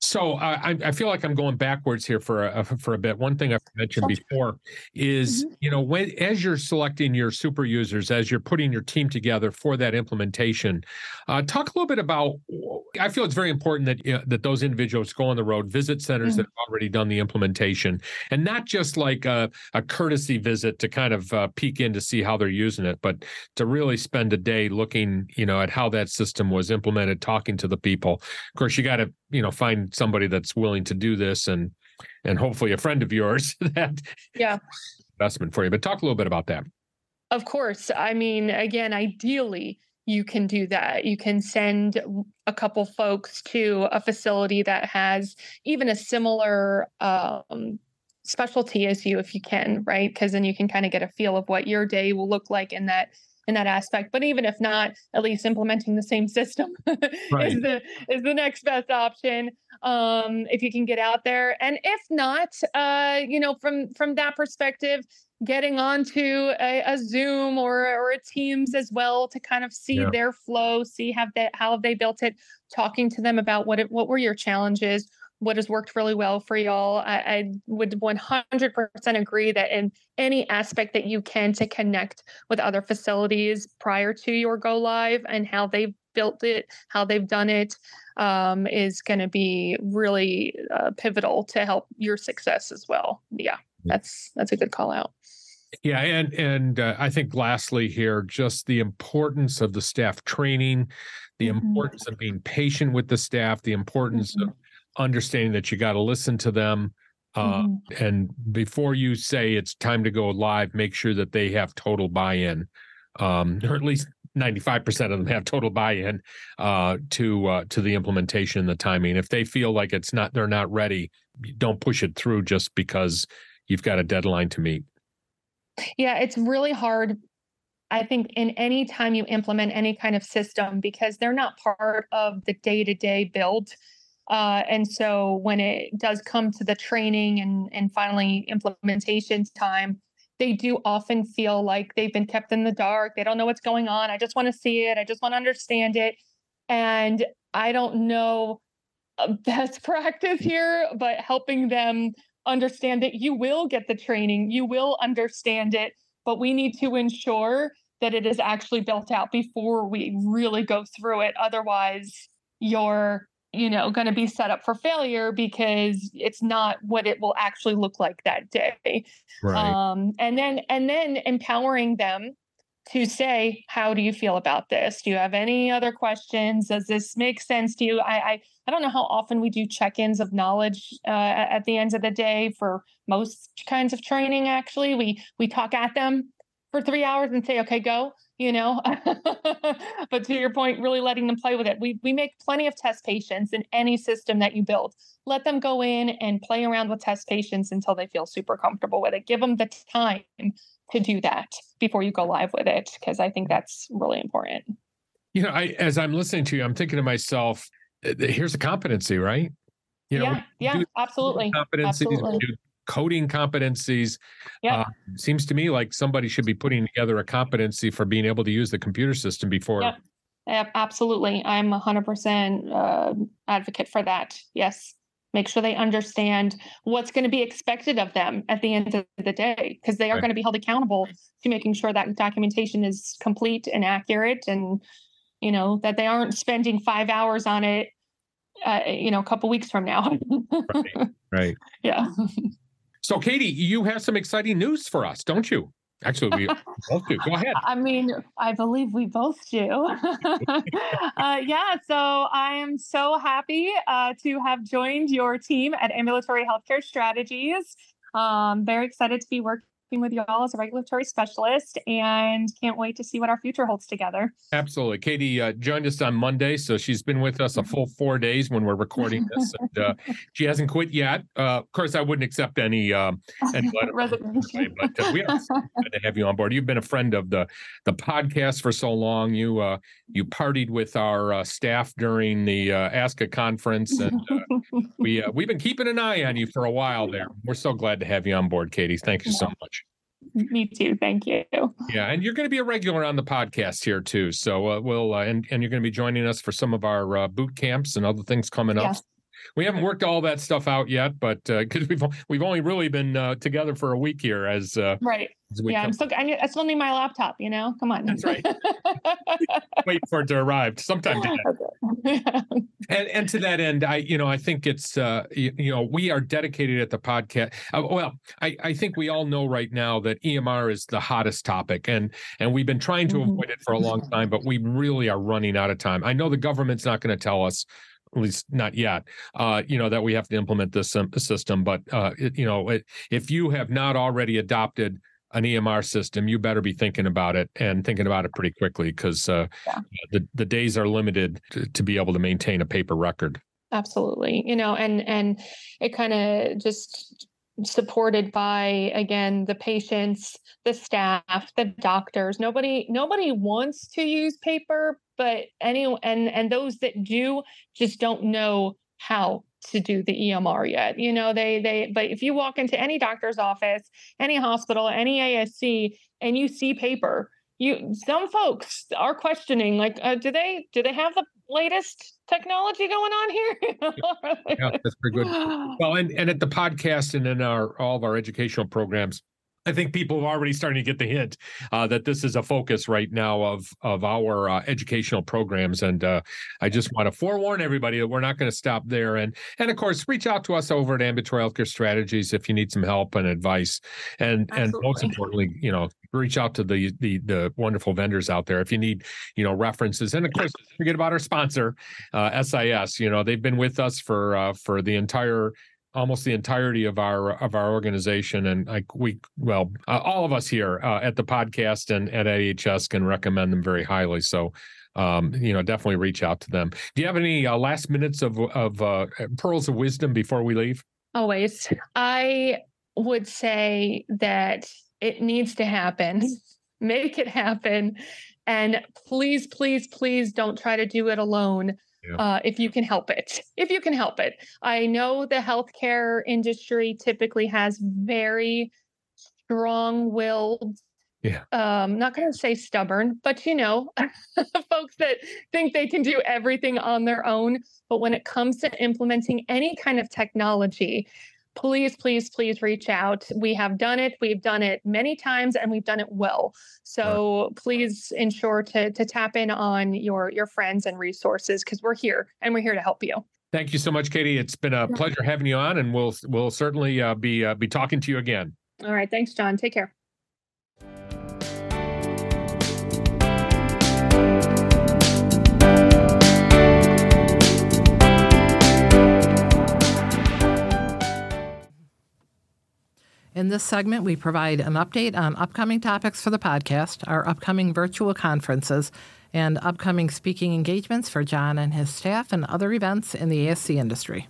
So uh, I, I, feel like I'm going backwards here for a for a bit. One thing I've mentioned before is mm-hmm. you know when as you're selecting your super users, as you're putting your team together for that implementation, uh, talk a little bit about. I feel it's very important that uh, that those individuals go on the road, visit centers mm-hmm. that have already done the implementation, and not just like a, a courtesy visit to kind of uh, peek in to see how they're using it, but to really spend a day looking, you know, at how that system was implemented, talking to the people. Of course, you got to you know find somebody that's willing to do this and and hopefully a friend of yours that yeah investment for you but talk a little bit about that Of course. I mean, again, ideally, you can do that. You can send a couple folks to a facility that has even a similar um, specialty as you if you can, right? Because then you can kind of get a feel of what your day will look like in that in that aspect. But even if not, at least implementing the same system right. is the is the next best option. Um, if you can get out there, and if not, uh, you know, from from that perspective, getting onto a, a Zoom or or a Teams as well to kind of see yeah. their flow, see how they how have they built it, talking to them about what it, what were your challenges what has worked really well for y'all. I, I, would 100% agree that in any aspect that you can to connect with other facilities prior to your go live and how they've built it, how they've done it, um, is going to be really uh, pivotal to help your success as well. Yeah, that's that's a good call out. Yeah, and and uh, I think lastly here, just the importance of the staff training, the mm-hmm. importance of being patient with the staff, the importance mm-hmm. of understanding that you got to listen to them. Uh, mm-hmm. And before you say it's time to go live, make sure that they have total buy in, um, or at least 95% of them have total buy-in uh, to uh, to the implementation and the timing. If they feel like it's not they're not ready, don't push it through just because you've got a deadline to meet. Yeah, it's really hard I think in any time you implement any kind of system because they're not part of the day-to-day build uh, and so when it does come to the training and, and finally implementation time, they do often feel like they've been kept in the dark. They don't know what's going on. I just want to see it. I just want to understand it. And I don't know best practice here, but helping them understand that you will get the training, you will understand it, but we need to ensure that it is actually built out before we really go through it. Otherwise, you're you know going to be set up for failure because it's not what it will actually look like that day. Right. um and then and then empowering them to say how do you feel about this? Do you have any other questions? Does this make sense to you? I i, I don't know how often we do check-ins of knowledge uh, at the end of the day for most kinds of training actually. We we talk at them for three hours and say okay go you know? But to your point really letting them play with it. We, we make plenty of test patients in any system that you build. Let them go in and play around with test patients until they feel super comfortable with it. Give them the time to do that before you go live with it because i think that's really important. You know I, as i'm listening to you i'm thinking to myself here's a competency right? You know, yeah, yeah, absolutely. Absolutely coding competencies. Yeah. Uh, seems to me like somebody should be putting together a competency for being able to use the computer system before. Yep absolutely. I'm 100% uh, advocate for that. Yes. Make sure they understand what's going to be expected of them at the end of the day, because they are right. going to be held accountable to making sure that documentation is complete and accurate and, you know, that they aren't spending five hours on it uh, you know, a couple weeks from now. right. Right. Yeah. So, Katie, you have some exciting news for us, don't you? Actually, we both do. Go ahead. I mean, I believe we both do. uh, yeah. So I am so happy uh, to have joined your team at Ambulatory Healthcare Strategies. Um, very excited to be working working with y'all as a regulatory specialist and can't wait to see what our future holds together. Absolutely. Katie uh, joined us on Monday, so she's been with us a full four days when we're recording this. And, uh, she hasn't quit yet. Uh, of course, I wouldn't accept any, um, any resignation, but uh, we are glad to have you on board. You've been a friend of the the podcast for so long. You uh, you partied with our uh, staff during the ASCA conference, and we we've been keeping an eye on you for a while there. We're so glad to have you on board, Katie. Thank you so much. Me too. Thank you. Yeah, and you're going to be a regular on the podcast here too. So uh, we'll uh, and and you're going to be joining us for some of our uh, boot camps and other things coming yes. up. We haven't worked all that stuff out yet, but because uh, we've we've only really been uh, together for a week here, as uh, right. As yeah, come. I'm still I, need, I still need my laptop. You know, come on. That's right. Wait for it to arrive sometime today. and and to that end, I you know I think it's uh you, you know we are dedicated at the podcast. Uh, well, I I think we all know right now that EMR is the hottest topic, and and we've been trying to mm-hmm. avoid it for a long time, but we really are running out of time. I know the government's not going to tell us at least not yet, uh, you know, that we have to implement this system. But, uh, it, you know, it, if you have not already adopted an EMR system, you better be thinking about it and thinking about it pretty quickly because uh, yeah. the the days are limited to, to be able to maintain a paper record. Absolutely, you know, and and it kind of just supported by again the patients the staff the doctors nobody nobody wants to use paper but any and and those that do just don't know how to do the EMR yet. You know, they they but if you walk into any doctor's office, any hospital, any ASC and you see paper, you some folks are questioning like uh, do they do they have the latest technology going on here? yeah, that's pretty good. Well, and and at the podcast and in our all of our educational programs, I think people are already starting to get the hint uh, that this is a focus right now of of our uh, educational programs, and uh, I just want to forewarn everybody that we're not going to stop there. And and of course, reach out to us over at Ambulatory Healthcare Strategies if you need some help and advice, and Absolutely. and most importantly, you know, reach out to the the the wonderful vendors out there if you need you know references, and of course, forget about our sponsor, SIS. Uh, you know, they've been with us for uh, for the entire almost the entirety of our of our organization. And like we well uh, all of us here uh, at the podcast and at AHS can recommend them very highly. So um, you know definitely reach out to them. Do you have any uh, last minutes of of uh, pearls of wisdom before we leave? Always. I would say that it needs to happen. Make it happen. And please please please don't try to do it alone yeah. uh, if you can help it. If you can help it. I know the healthcare industry typically has very strong willed yeah um not going to say stubborn but you know folks that think they can do everything on their own but when it comes to implementing any kind of technology please, please, please reach out. We have done it. We've done it many times and we've done it well. So right. please ensure to, to tap in on your, your friends and resources because we're here and we're here to help you. Thank you so much, Katie. It's been a pleasure having you on, and we'll we'll certainly uh, be uh, be talking to you again. All right, thanks, John. Take care. In this segment, we provide an update on upcoming topics for the podcast, our upcoming virtual conferences, and upcoming speaking engagements for John and his staff and other events in the ASC industry.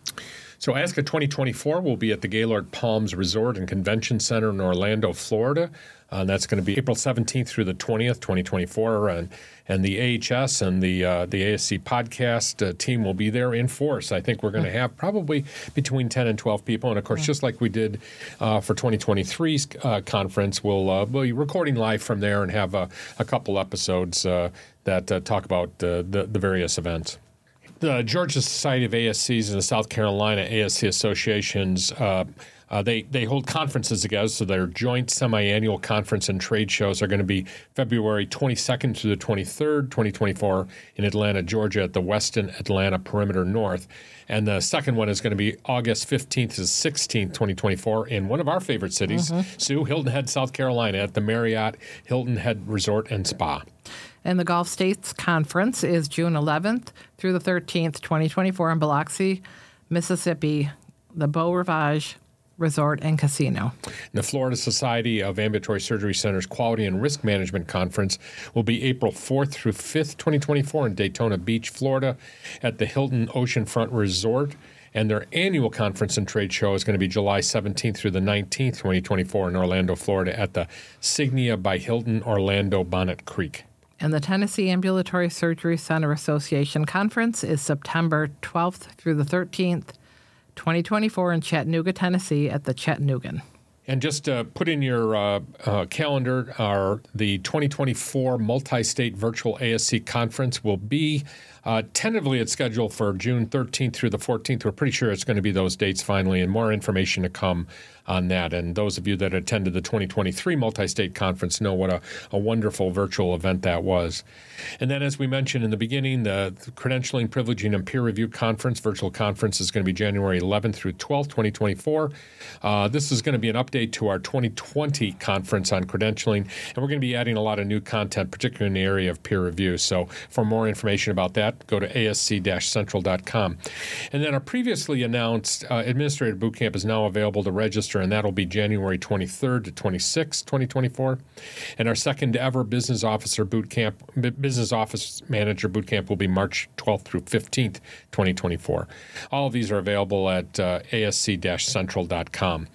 So, ASCA 2024 will be at the Gaylord Palms Resort and Convention Center in Orlando, Florida. Uh, that's going to be April 17th through the 20th, 2024. And, and the AHS and the, uh, the ASC podcast uh, team will be there in force. I think we're going to have probably between 10 and 12 people. And of course, just like we did uh, for 2023's uh, conference, we'll, uh, we'll be recording live from there and have a, a couple episodes that talk about the, the various events. The Georgia Society of ASCs and the South Carolina ASC Associations uh, they they hold conferences together, so their joint semi-annual conference and trade shows are going to be February 22nd through the 23rd, 2024, in Atlanta, Georgia, at the Westin Atlanta Perimeter North, and the second one is going to be August 15th to 16th, 2024, in one of our favorite cities, mm-hmm. Sue Hilton Head, South Carolina, at the Marriott Hilton Head Resort and Spa. And the Gulf States Conference is June 11th through the 13th, 2024, in Biloxi, Mississippi, the Beau Rivage Resort and Casino. The Florida Society of Ambulatory Surgery Centers Quality and Risk Management Conference will be April 4th through 5th, 2024, in Daytona Beach, Florida, at the Hilton Oceanfront Resort. And their annual conference and trade show is going to be July 17th through the 19th, 2024, in Orlando, Florida, at the Signia by Hilton Orlando Bonnet Creek. And the Tennessee Ambulatory Surgery Center Association Conference is September 12th through the 13th 2024 in Chattanooga, Tennessee at the Chattanoogan. And just uh, put in your uh, uh, calendar, our the 2024 multi-state virtual ASC conference will be uh, tentatively it's scheduled for June 13th through the 14th. We're pretty sure it's going to be those dates finally, and more information to come on that. And those of you that attended the 2023 multi state conference know what a, a wonderful virtual event that was. And then, as we mentioned in the beginning, the, the Credentialing, Privileging, and Peer Review Conference, virtual conference, is going to be January 11th through 12th, 2024. Uh, this is going to be an update to our 2020 conference on credentialing, and we're going to be adding a lot of new content, particularly in the area of peer review. So, for more information about that, go to asc-central.com. And then our previously announced uh, administrative boot camp is now available to register, and that'll be January 23rd to 26th, 2024. And our second ever business officer boot camp, business office manager boot camp will be March 12th through 15th, 2024. All of these are available at uh, asc-central.com.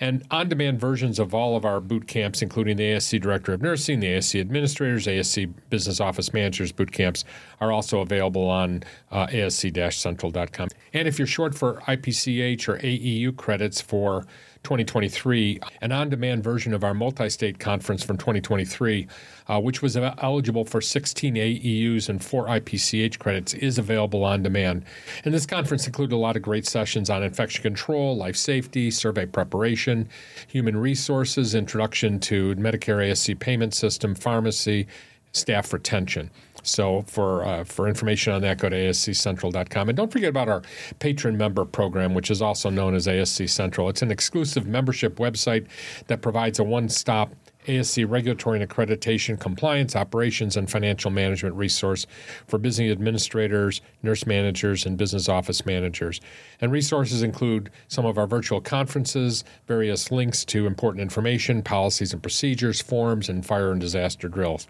And on-demand versions of all of our boot camps, including the ASC Director of Nursing, the ASC Administrators, ASC Business Office Managers boot camps, are also available on uh, asc-central.com. And if you're short for IPCH or AEU credits for 2023, an on demand version of our multi state conference from 2023, uh, which was eligible for 16 AEUs and four IPCH credits, is available on demand. And this conference included a lot of great sessions on infection control, life safety, survey preparation, human resources, introduction to Medicare ASC payment system, pharmacy, staff retention. So for uh, for information on that, go to asccentral.com. And don't forget about our patron member program, which is also known as ASC Central. It's an exclusive membership website that provides a one-stop ASC regulatory and accreditation, compliance, operations, and financial management resource for business administrators, nurse managers, and business office managers. And resources include some of our virtual conferences, various links to important information, policies and procedures, forms, and fire and disaster drills.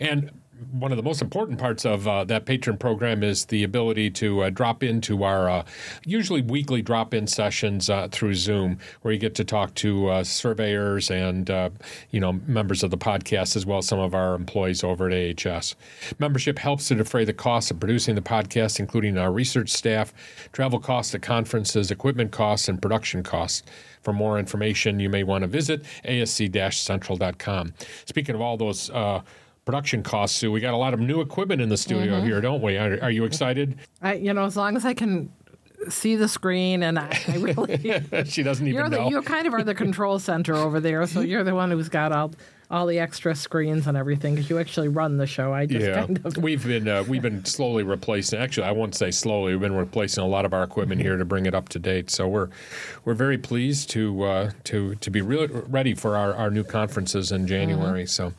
And one of the most important parts of uh, that patron program is the ability to uh, drop into our uh, usually weekly drop in sessions uh, through Zoom, where you get to talk to uh, surveyors and uh, you know members of the podcast as well as some of our employees over at AHS. Membership helps to defray the costs of producing the podcast, including our research staff, travel costs at conferences, equipment costs, and production costs. For more information, you may want to visit asc-central.com. Speaking of all those production costs, Sue. We got a lot of new equipment in the studio mm-hmm. here, don't we? Are, are you excited? I, you know, as long as I can see the screen and I, I really she doesn't even you're the, know. You kind of are the control center over there, so you're the one who's got all all the extra screens and everything because you actually run the show. I just yeah. kind of we've been uh, we've been slowly replacing. Actually, I won't say slowly. We've been replacing a lot of our equipment here to bring it up to date. So we're we're very pleased to uh, to to be ready for our, our new conferences in January. Mm-hmm. So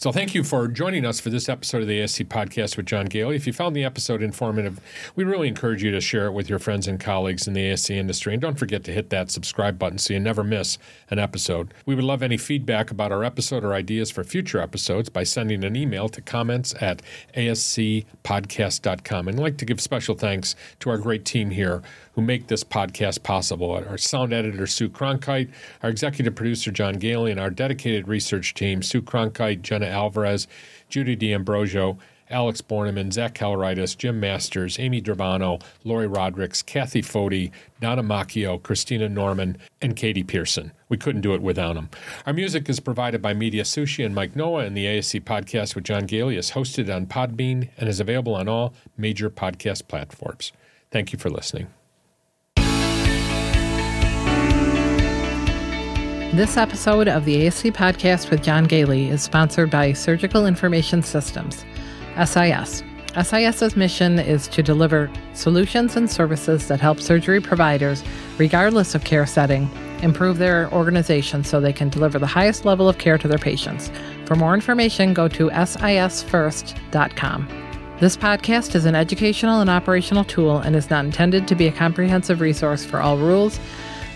so, thank you for joining us for this episode of the ASC podcast with John Goehle. If you found the episode informative, we really encourage you to share it with your friends and colleagues in the ASC industry. And don't forget to hit that subscribe button so you never miss an episode. We would love any feedback about our episode or ideas for future episodes by sending an email to comments at ascpodcast.com. And I'd like to give special thanks to our great team here who make this podcast possible. Our sound editor, Sue Cronkite, our executive producer, John Goehle, and our dedicated research team, Sue Cronkite, Jenna Alvarez, Judy D'Ambrosio, Alex Borneman, Zach Caloritis, Jim Masters, Amy Durbano, Lori Rodericks, Kathy Foti, Donna Macchio, Christina Norman, and Katie Pierson. We couldn't do it without them. Our music is provided by Media Sushi and Mike Noah, and the ASC podcast with John Goehle is hosted on Podbean and is available on all major podcast platforms. Thank you for listening. This episode of the ASC podcast with John Goehle is sponsored by Surgical Information Systems, SIS. SIS's mission is to deliver solutions and services that help surgery providers, regardless of care setting, improve their organization so they can deliver the highest level of care to their patients. For more information, go to sisfirst.com. This podcast is an educational and operational tool and is not intended to be a comprehensive resource for all rules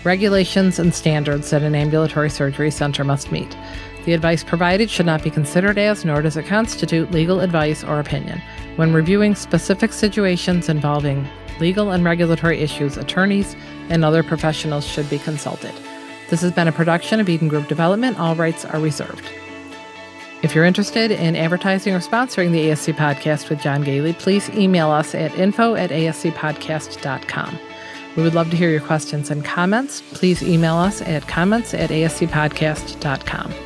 regulations, and standards that an ambulatory surgery center must meet. The advice provided should not be considered as, nor does it constitute legal advice or opinion. When reviewing specific situations involving legal and regulatory issues, attorneys and other professionals should be consulted. This has been a production of Eden Group Development. All rights are reserved. If you're interested in advertising or sponsoring the ASC podcast with John Goehle, please email us at info at ascpodcast.com. We would love to hear your questions and comments. Please email us at comments at ascpodcast.com.